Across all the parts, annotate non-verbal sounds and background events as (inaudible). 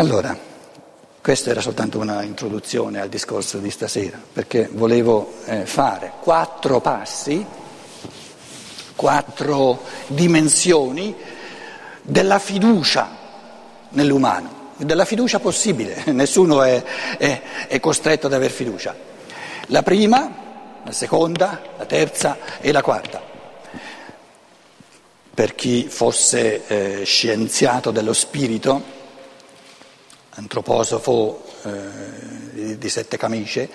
Allora, questa era soltanto una introduzione al discorso di stasera, perché volevo eh, fare quattro passi, quattro dimensioni della fiducia nell'umano, della fiducia possibile, (laughs) nessuno è, è, è costretto ad aver fiducia. La prima, la seconda, la terza e la quarta. Per chi fosse eh, scienziato dello spirito, antroposofo eh, di sette camicie,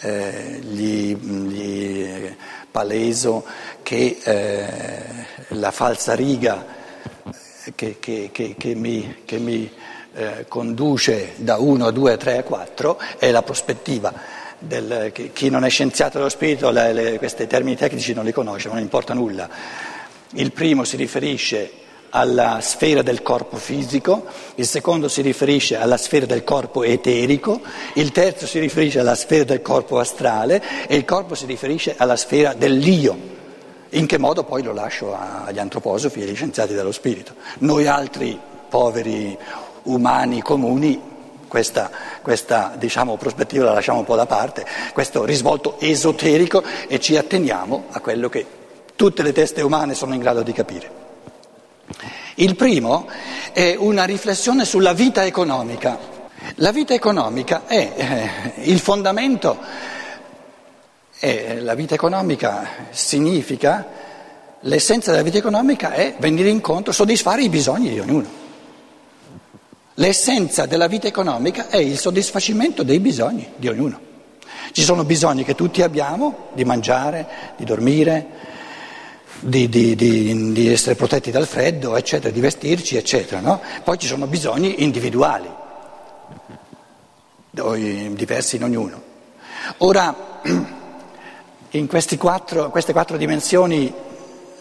eh, gli, gli, paleso che eh, la falsa riga che, che, che, che mi, mi eh, conduce da 1 a 2 a 3 a 4 è la prospettiva. Del, chi non è scienziato dello spirito le, le, questi termini tecnici non li conosce, non importa nulla. Il primo si riferisce alla sfera del corpo fisico, il secondo si riferisce alla sfera del corpo eterico, il terzo si riferisce alla sfera del corpo astrale e il corpo si riferisce alla sfera dell'io. In che modo poi lo lascio agli antroposofi e agli scienziati dello spirito. Noi altri poveri umani comuni questa, questa diciamo, prospettiva la lasciamo un po' da parte, questo risvolto esoterico e ci atteniamo a quello che tutte le teste umane sono in grado di capire. Il primo è una riflessione sulla vita economica. La vita economica è eh, il fondamento, e la vita economica significa, l'essenza della vita economica è venire incontro, soddisfare i bisogni di ognuno. L'essenza della vita economica è il soddisfacimento dei bisogni di ognuno. Ci sono bisogni che tutti abbiamo di mangiare, di dormire, di, di, di, di, essere protetti dal freddo, eccetera, di vestirci, eccetera. No? Poi ci sono bisogni individuali, diversi in ognuno. Ora, (clears throat) in quattro, queste quattro dimensioni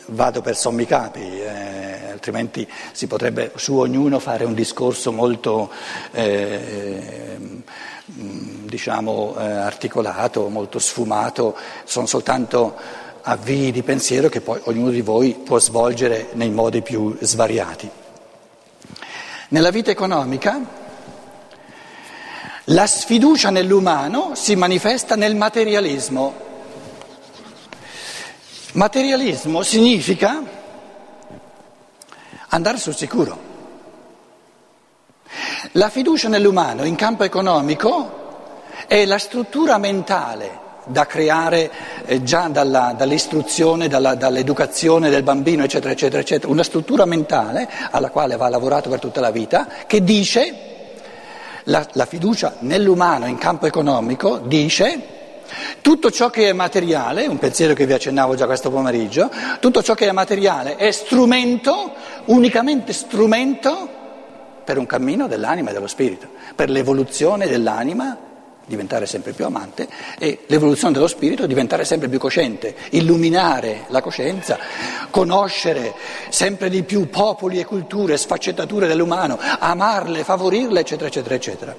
vado per sommi capi, eh, altrimenti si potrebbe su ognuno fare un discorso molto eh, diciamo, eh, articolato, molto sfumato, sono soltanto avvii di pensiero che poi ognuno di voi può svolgere nei modi più svariati. Nella vita economica la sfiducia nell'umano si manifesta nel materialismo. Materialismo significa andare sul sicuro. La fiducia nell'umano in campo economico è la struttura mentale da creare eh, già dalla, dall'istruzione, dalla, dall'educazione del bambino, eccetera, eccetera, eccetera, una struttura mentale alla quale va lavorato per tutta la vita, che dice, la, la fiducia nell'umano in campo economico dice tutto ciò che è materiale, un pensiero che vi accennavo già questo pomeriggio, tutto ciò che è materiale è strumento, unicamente strumento per un cammino dell'anima e dello spirito, per l'evoluzione dell'anima diventare sempre più amante e l'evoluzione dello spirito diventare sempre più cosciente, illuminare la coscienza, conoscere sempre di più popoli e culture, sfaccettature dell'umano, amarle, favorirle, eccetera, eccetera, eccetera.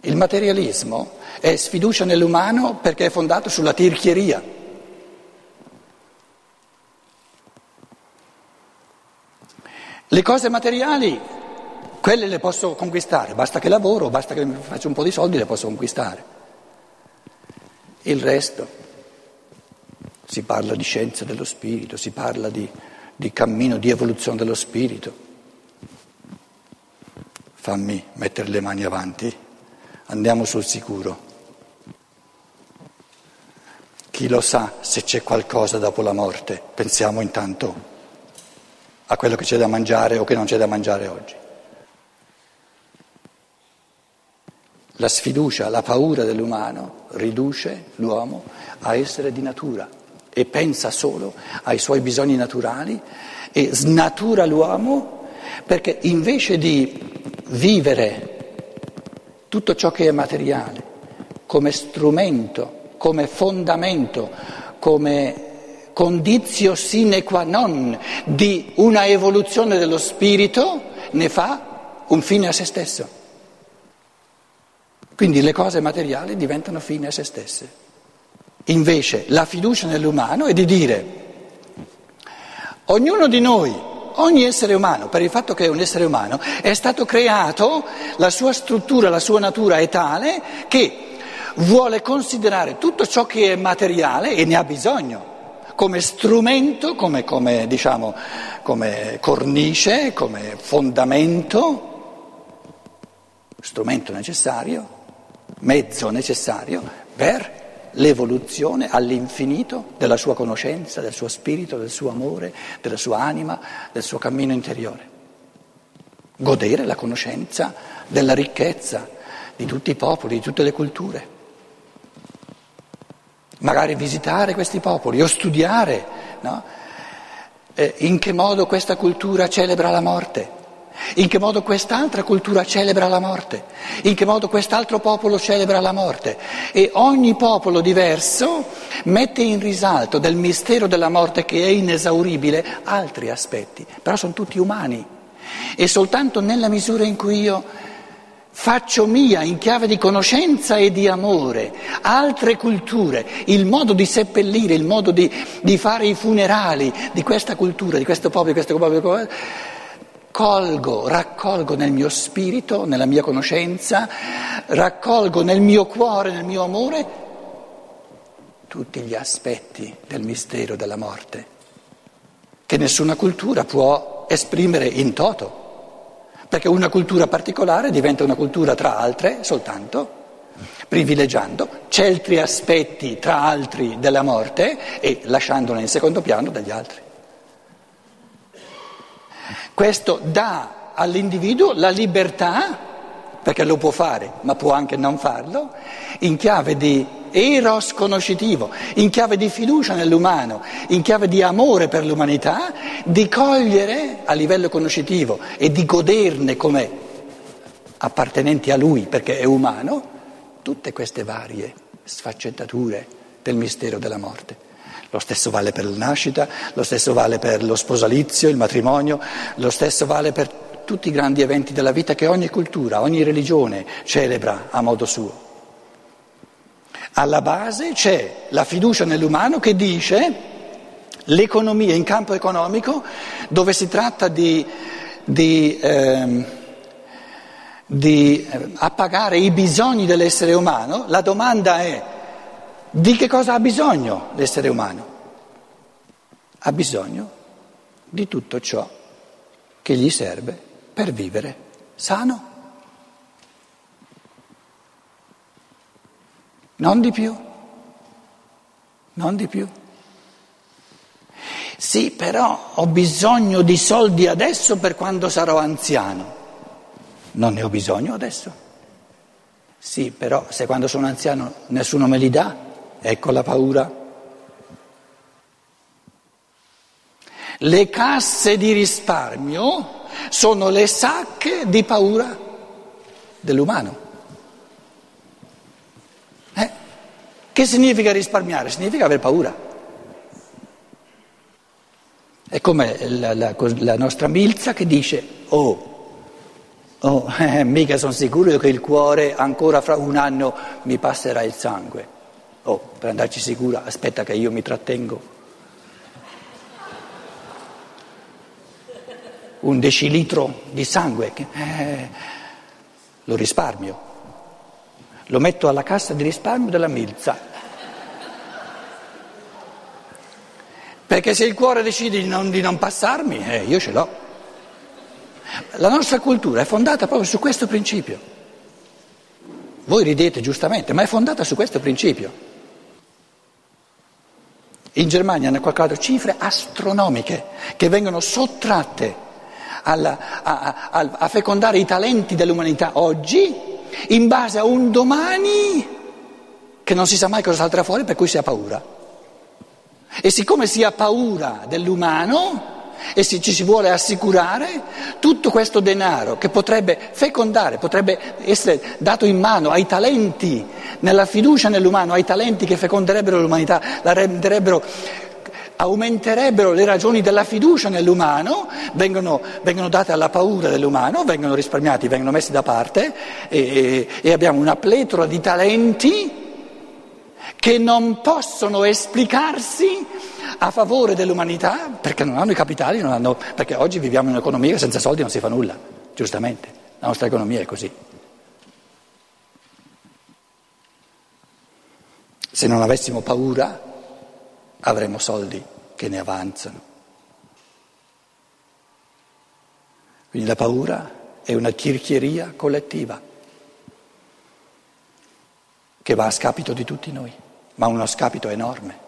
Il materialismo è sfiducia nell'umano perché è fondato sulla tirchieria. Le cose materiali quelle le posso conquistare, basta che lavoro, basta che faccio un po' di soldi, le posso conquistare. Il resto, si parla di scienza dello spirito, si parla di, di cammino di evoluzione dello spirito. Fammi mettere le mani avanti, andiamo sul sicuro. Chi lo sa se c'è qualcosa dopo la morte? Pensiamo intanto a quello che c'è da mangiare o che non c'è da mangiare oggi. La sfiducia, la paura dell'umano riduce l'uomo a essere di natura e pensa solo ai suoi bisogni naturali e snatura l'uomo perché invece di vivere tutto ciò che è materiale come strumento, come fondamento, come condizio sine qua non di una evoluzione dello spirito, ne fa un fine a se stesso. Quindi le cose materiali diventano fine a se stesse. Invece la fiducia nell'umano è di dire, ognuno di noi ogni essere umano, per il fatto che è un essere umano, è stato creato, la sua struttura, la sua natura è tale che vuole considerare tutto ciò che è materiale e ne ha bisogno come strumento, come, come, diciamo, come cornice, come fondamento, strumento necessario, mezzo necessario per l'evoluzione all'infinito della sua conoscenza, del suo spirito, del suo amore, della sua anima, del suo cammino interiore. Godere la conoscenza della ricchezza di tutti i popoli, di tutte le culture. Magari visitare questi popoli o studiare no? eh, in che modo questa cultura celebra la morte in che modo quest'altra cultura celebra la morte, in che modo quest'altro popolo celebra la morte. E ogni popolo diverso mette in risalto del mistero della morte che è inesauribile altri aspetti, però sono tutti umani. E soltanto nella misura in cui io faccio mia in chiave di conoscenza e di amore altre culture, il modo di seppellire, il modo di, di fare i funerali di questa cultura, di questo popolo, di questo popolo, colgo, raccolgo nel mio spirito, nella mia conoscenza, raccolgo nel mio cuore, nel mio amore tutti gli aspetti del mistero della morte, che nessuna cultura può esprimere in toto, perché una cultura particolare diventa una cultura tra altre soltanto privilegiando certi aspetti tra altri della morte e lasciandola in secondo piano dagli altri. Questo dà all'individuo la libertà, perché lo può fare, ma può anche non farlo, in chiave di eros conoscitivo, in chiave di fiducia nell'umano, in chiave di amore per l'umanità, di cogliere a livello conoscitivo e di goderne come appartenenti a lui, perché è umano, tutte queste varie sfaccettature del mistero della morte. Lo stesso vale per la nascita, lo stesso vale per lo sposalizio, il matrimonio, lo stesso vale per tutti i grandi eventi della vita che ogni cultura, ogni religione celebra a modo suo. Alla base c'è la fiducia nell'umano che dice l'economia in campo economico dove si tratta di, di, ehm, di eh, appagare i bisogni dell'essere umano, la domanda è di che cosa ha bisogno l'essere umano? Ha bisogno di tutto ciò che gli serve per vivere sano. Non di più, non di più. Sì, però ho bisogno di soldi adesso per quando sarò anziano. Non ne ho bisogno adesso. Sì, però se quando sono anziano nessuno me li dà, Ecco la paura. Le casse di risparmio sono le sacche di paura dell'umano. Eh? Che significa risparmiare? Significa aver paura. È come la, la, la nostra Milza che dice, oh, oh eh, (laughs) mica sono sicuro che il cuore ancora fra un anno mi passerà il sangue. Oh, per andarci sicura, aspetta che io mi trattengo. Un decilitro di sangue, eh, lo risparmio, lo metto alla cassa di risparmio della Milza. Perché se il cuore decide di non, di non passarmi, eh, io ce l'ho. La nostra cultura è fondata proprio su questo principio. Voi ridete giustamente, ma è fondata su questo principio. In Germania hanno calcolato cifre astronomiche che vengono sottratte alla, a, a, a fecondare i talenti dell'umanità oggi in base a un domani che non si sa mai cosa salterà fuori per cui si ha paura. E siccome si ha paura dell'umano, e se ci si vuole assicurare tutto questo denaro che potrebbe fecondare, potrebbe essere dato in mano ai talenti, nella fiducia nell'umano, ai talenti che feconderebbero l'umanità, aumenterebbero le ragioni della fiducia nell'umano, vengono, vengono, date alla paura dell'umano, vengono risparmiati, vengono messi da parte e, e abbiamo una pletora di talenti che non possono esplicarsi a favore dell'umanità perché non hanno i capitali, non hanno, perché oggi viviamo in un'economia che senza soldi non si fa nulla, giustamente, la nostra economia è così. Se non avessimo paura avremmo soldi che ne avanzano. Quindi la paura è una tirchieria collettiva che va a scapito di tutti noi, ma uno scapito enorme.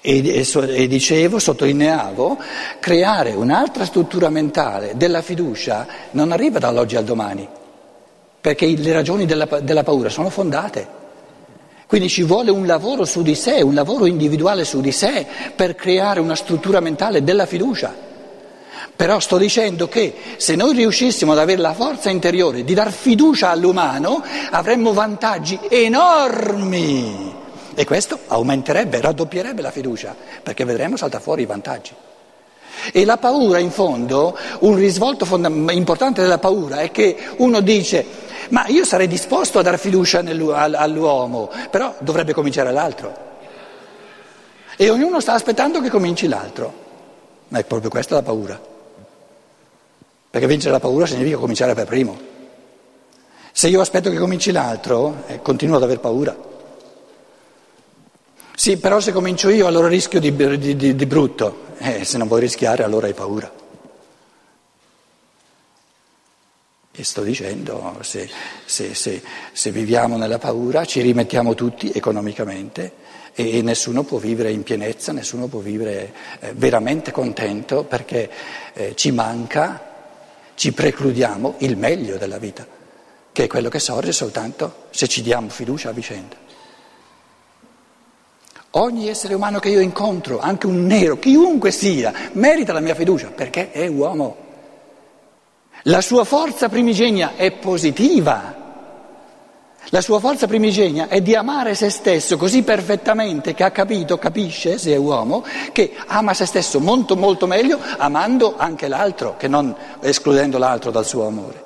E, e, e, dicevo, sottolineavo, creare un'altra struttura mentale della fiducia non arriva dall'oggi al domani perché le ragioni della, della paura sono fondate. Quindi ci vuole un lavoro su di sé, un lavoro individuale su di sé per creare una struttura mentale della fiducia. Però sto dicendo che se noi riuscissimo ad avere la forza interiore di dar fiducia all'umano, avremmo vantaggi enormi. E questo aumenterebbe, raddoppierebbe la fiducia, perché vedremo salta fuori i vantaggi. E la paura, in fondo, un risvolto fondam- importante della paura è che uno dice ma io sarei disposto a dare fiducia all'uomo, però dovrebbe cominciare l'altro. E ognuno sta aspettando che cominci l'altro. Ma è proprio questa la paura. Perché vincere la paura significa cominciare per primo. Se io aspetto che cominci l'altro, eh, continuo ad aver paura. Sì, però se comincio io allora rischio di, di, di, di brutto. Eh, se non vuoi rischiare allora hai paura. E sto dicendo, se, se, se, se, viviamo nella paura ci rimettiamo tutti economicamente e, nessuno può vivere in pienezza, nessuno può vivere eh, veramente contento perché eh, ci manca, ci precludiamo il meglio della vita, che è quello che sorge soltanto se ci diamo fiducia a vicenda. Ogni essere umano che io incontro, anche un nero, chiunque sia, merita la mia fiducia perché è uomo. La sua forza primigenia è positiva. La sua forza primigenia è di amare se stesso così perfettamente che ha capito, capisce, se è uomo, che ama se stesso molto molto meglio amando anche l'altro che non escludendo l'altro dal suo amore.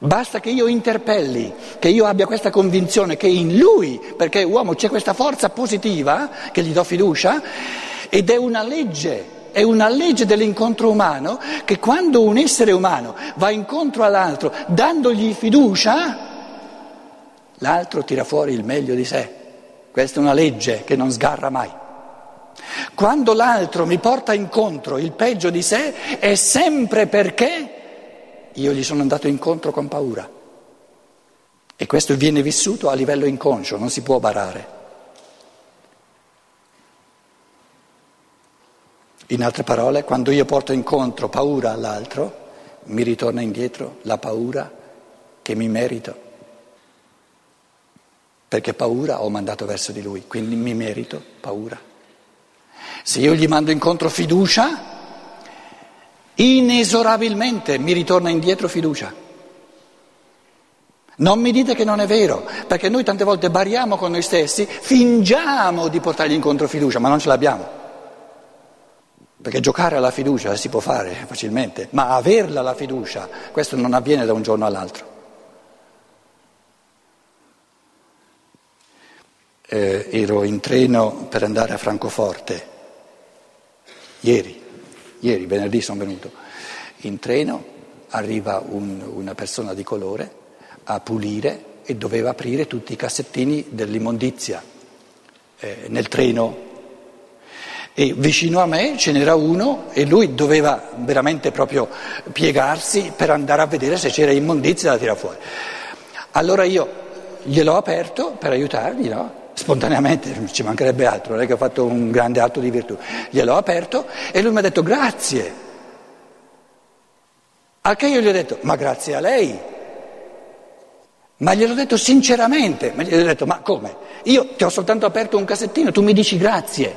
Basta che io interpelli, che io abbia questa convinzione che in lui, perché è uomo, c'è questa forza positiva che gli do fiducia ed è una legge è una legge dell'incontro umano che quando un essere umano va incontro all'altro dandogli fiducia, l'altro tira fuori il meglio di sé. Questa è una legge che non sgarra mai. Quando l'altro mi porta incontro il peggio di sé è sempre perché io gli sono andato incontro con paura. E questo viene vissuto a livello inconscio, non si può barare. In altre parole, quando io porto incontro paura all'altro, mi ritorna indietro la paura che mi merito. Perché paura ho mandato verso di lui, quindi mi merito paura. Se io gli mando incontro fiducia, inesorabilmente mi ritorna indietro fiducia. Non mi dite che non è vero, perché noi tante volte bariamo con noi stessi, fingiamo di portargli incontro fiducia, ma non ce l'abbiamo. Perché giocare alla fiducia si può fare facilmente, ma averla la fiducia, questo non avviene da un giorno all'altro. Eh, ero in treno per andare a Francoforte, ieri, ieri, venerdì sono venuto, in treno arriva un, una persona di colore a pulire e doveva aprire tutti i cassettini dell'immondizia eh, nel treno e vicino a me ce n'era uno e lui doveva veramente proprio piegarsi per andare a vedere se c'era immondizia da tirare fuori. Allora io gliel'ho aperto per aiutargli, no? Spontaneamente, ci mancherebbe altro, non è che ho fatto un grande atto di virtù. Gliel'ho aperto e lui mi ha detto grazie. Al che io gli ho detto, ma grazie a lei. Ma gliel'ho detto sinceramente, ma gli ho detto, ma come? Io ti ho soltanto aperto un cassettino, tu mi dici grazie.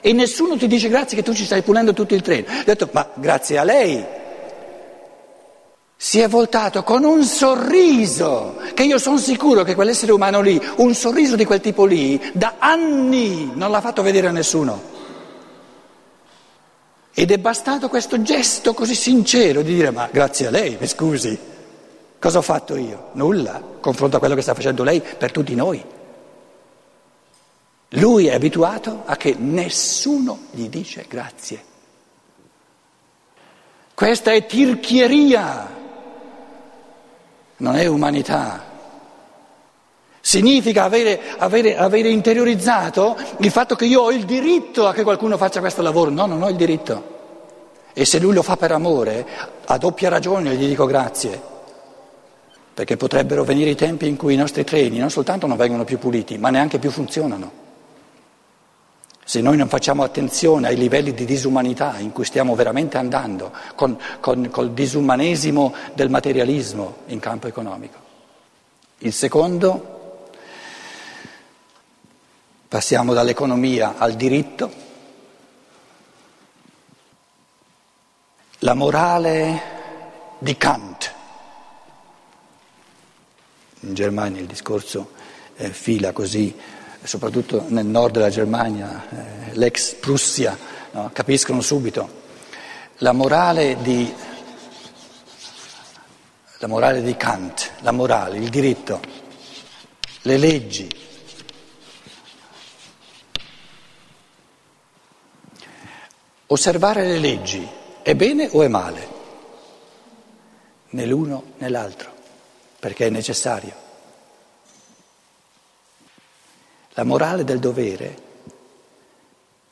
E nessuno ti dice grazie che tu ci stai pulendo tutto il treno. Ho detto, ma grazie a lei. Si è voltato con un sorriso, che io sono sicuro che quell'essere umano lì, un sorriso di quel tipo lì, da anni non l'ha fatto vedere a nessuno. Ed è bastato questo gesto così sincero di dire, ma grazie a lei, mi scusi, cosa ho fatto io? Nulla, confronto a quello che sta facendo lei per tutti noi. Lui è abituato a che nessuno gli dice grazie. Questa è tirchieria, non è umanità. Significa avere, avere, avere, interiorizzato il fatto che io ho il diritto a che qualcuno faccia questo lavoro. No, non ho il diritto. E se lui lo fa per amore, a doppia ragione gli dico grazie. Perché potrebbero venire i tempi in cui i nostri treni non soltanto non vengono più puliti, ma neanche più funzionano. Se noi non facciamo attenzione ai livelli di disumanità in cui stiamo veramente andando, con, con, col disumanesimo del materialismo in campo economico. Il secondo, passiamo dall'economia al diritto. La morale di Kant. In Germania il discorso eh, fila così soprattutto nel nord della Germania, eh, l'ex Prussia, no, capiscono subito la morale, di, la morale di Kant, la morale, il diritto, le leggi. Osservare le leggi è bene o è male? Né l'uno né l'altro, perché è necessario. La morale del dovere,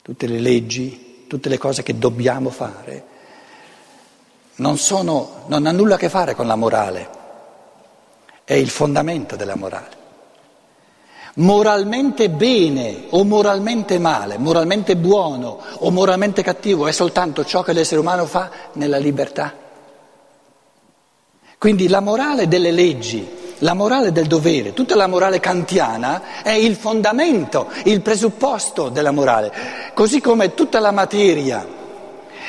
tutte le leggi, tutte le cose che dobbiamo fare, non, sono, non hanno nulla a che fare con la morale, è il fondamento della morale. Moralmente bene o moralmente male, moralmente buono o moralmente cattivo è soltanto ciò che l'essere umano fa nella libertà. Quindi la morale delle leggi la morale del dovere, tutta la morale kantiana è il fondamento, il presupposto della morale, così come tutta la materia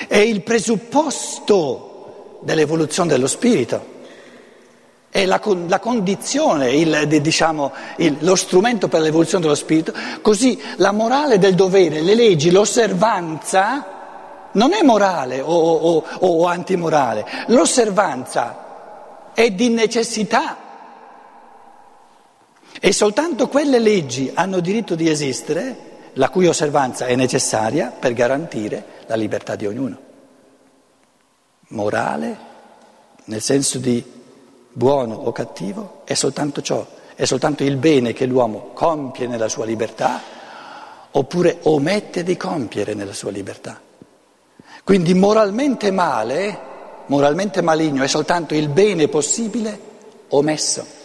è il presupposto dell'evoluzione dello spirito, è la, la condizione, il, diciamo, il, lo strumento per l'evoluzione dello spirito, così la morale del dovere, le leggi, l'osservanza non è morale o, o, o antimorale, l'osservanza è di necessità e soltanto quelle leggi hanno diritto di esistere, la cui osservanza è necessaria per garantire la libertà di ognuno. Morale, nel senso di buono o cattivo, è soltanto ciò, è soltanto il bene che l'uomo compie nella sua libertà oppure omette di compiere nella sua libertà. Quindi moralmente male, moralmente maligno, è soltanto il bene possibile omesso.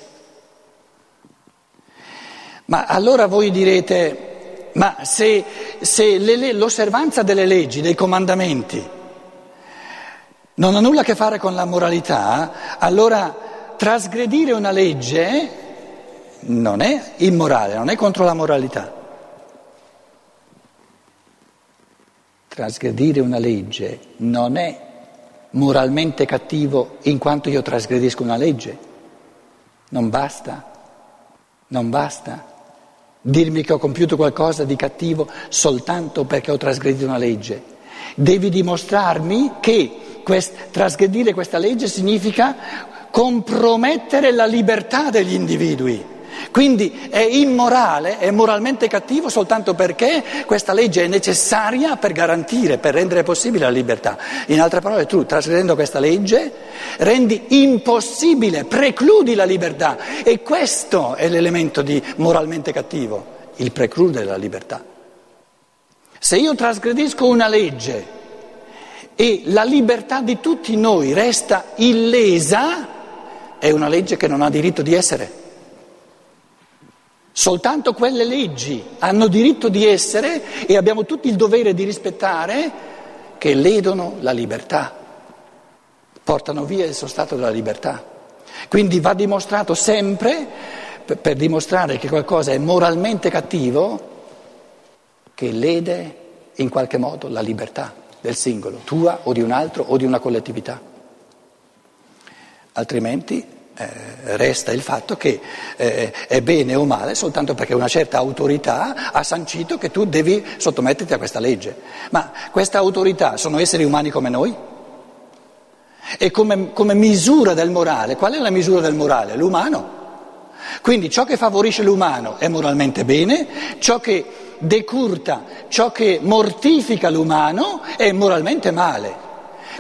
Ma allora voi direte, ma se, se le, l'osservanza delle leggi, dei comandamenti, non ha nulla a che fare con la moralità, allora trasgredire una legge non è immorale, non è contro la moralità. Trasgredire una legge non è moralmente cattivo in quanto io trasgredisco una legge. Non basta. Non basta dirmi che ho compiuto qualcosa di cattivo soltanto perché ho trasgredito una legge. Devi dimostrarmi che quest- trasgredire questa legge significa compromettere la libertà degli individui. Quindi è immorale, è moralmente cattivo soltanto perché questa legge è necessaria per garantire, per rendere possibile la libertà. In altre parole, tu trasgredendo questa legge rendi impossibile, precludi la libertà e questo è l'elemento di moralmente cattivo, il precludere la libertà. Se io trasgredisco una legge e la libertà di tutti noi resta illesa, è una legge che non ha diritto di essere. Soltanto quelle leggi hanno diritto di essere e abbiamo tutti il dovere di rispettare che ledono la libertà, portano via il sostato della libertà. Quindi va dimostrato sempre, per dimostrare che qualcosa è moralmente cattivo, che lede in qualche modo la libertà del singolo, tua o di un altro o di una collettività. Altrimenti eh, resta il fatto che eh, è bene o male soltanto perché una certa autorità ha sancito che tu devi sottometterti a questa legge. Ma questa autorità sono esseri umani come noi? E come, come misura del morale, qual è la misura del morale? L'umano. Quindi ciò che favorisce l'umano è moralmente bene, ciò che decurta, ciò che mortifica l'umano è moralmente male.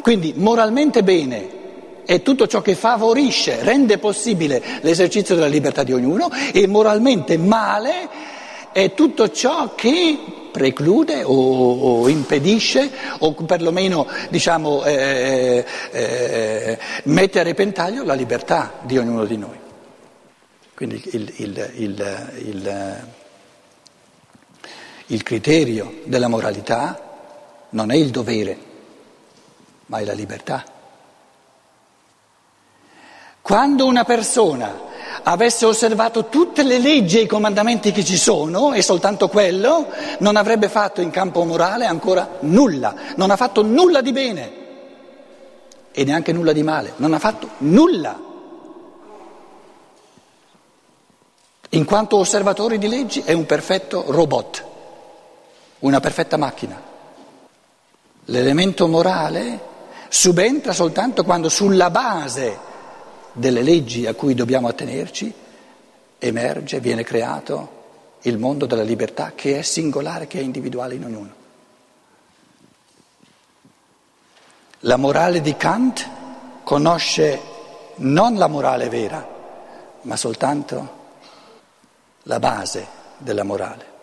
Quindi moralmente bene è tutto ciò che favorisce, rende possibile l'esercizio della libertà di ognuno e moralmente male è tutto ciò che preclude o, o impedisce o perlomeno diciamo, eh, eh, mette a repentaglio la libertà di ognuno di noi. Quindi il, il, il, il criterio della moralità non è il dovere, ma è la libertà. Quando una persona avesse osservato tutte le leggi e i comandamenti che ci sono e soltanto quello, non avrebbe fatto in campo morale ancora nulla, non ha fatto nulla di bene e neanche nulla di male, non ha fatto nulla. In quanto osservatore di leggi è un perfetto robot, una perfetta macchina. L'elemento morale subentra soltanto quando sulla base delle leggi a cui dobbiamo attenerci, emerge, viene creato il mondo della libertà che è singolare, che è individuale in ognuno. La morale di Kant conosce non la morale vera, ma soltanto la base della morale.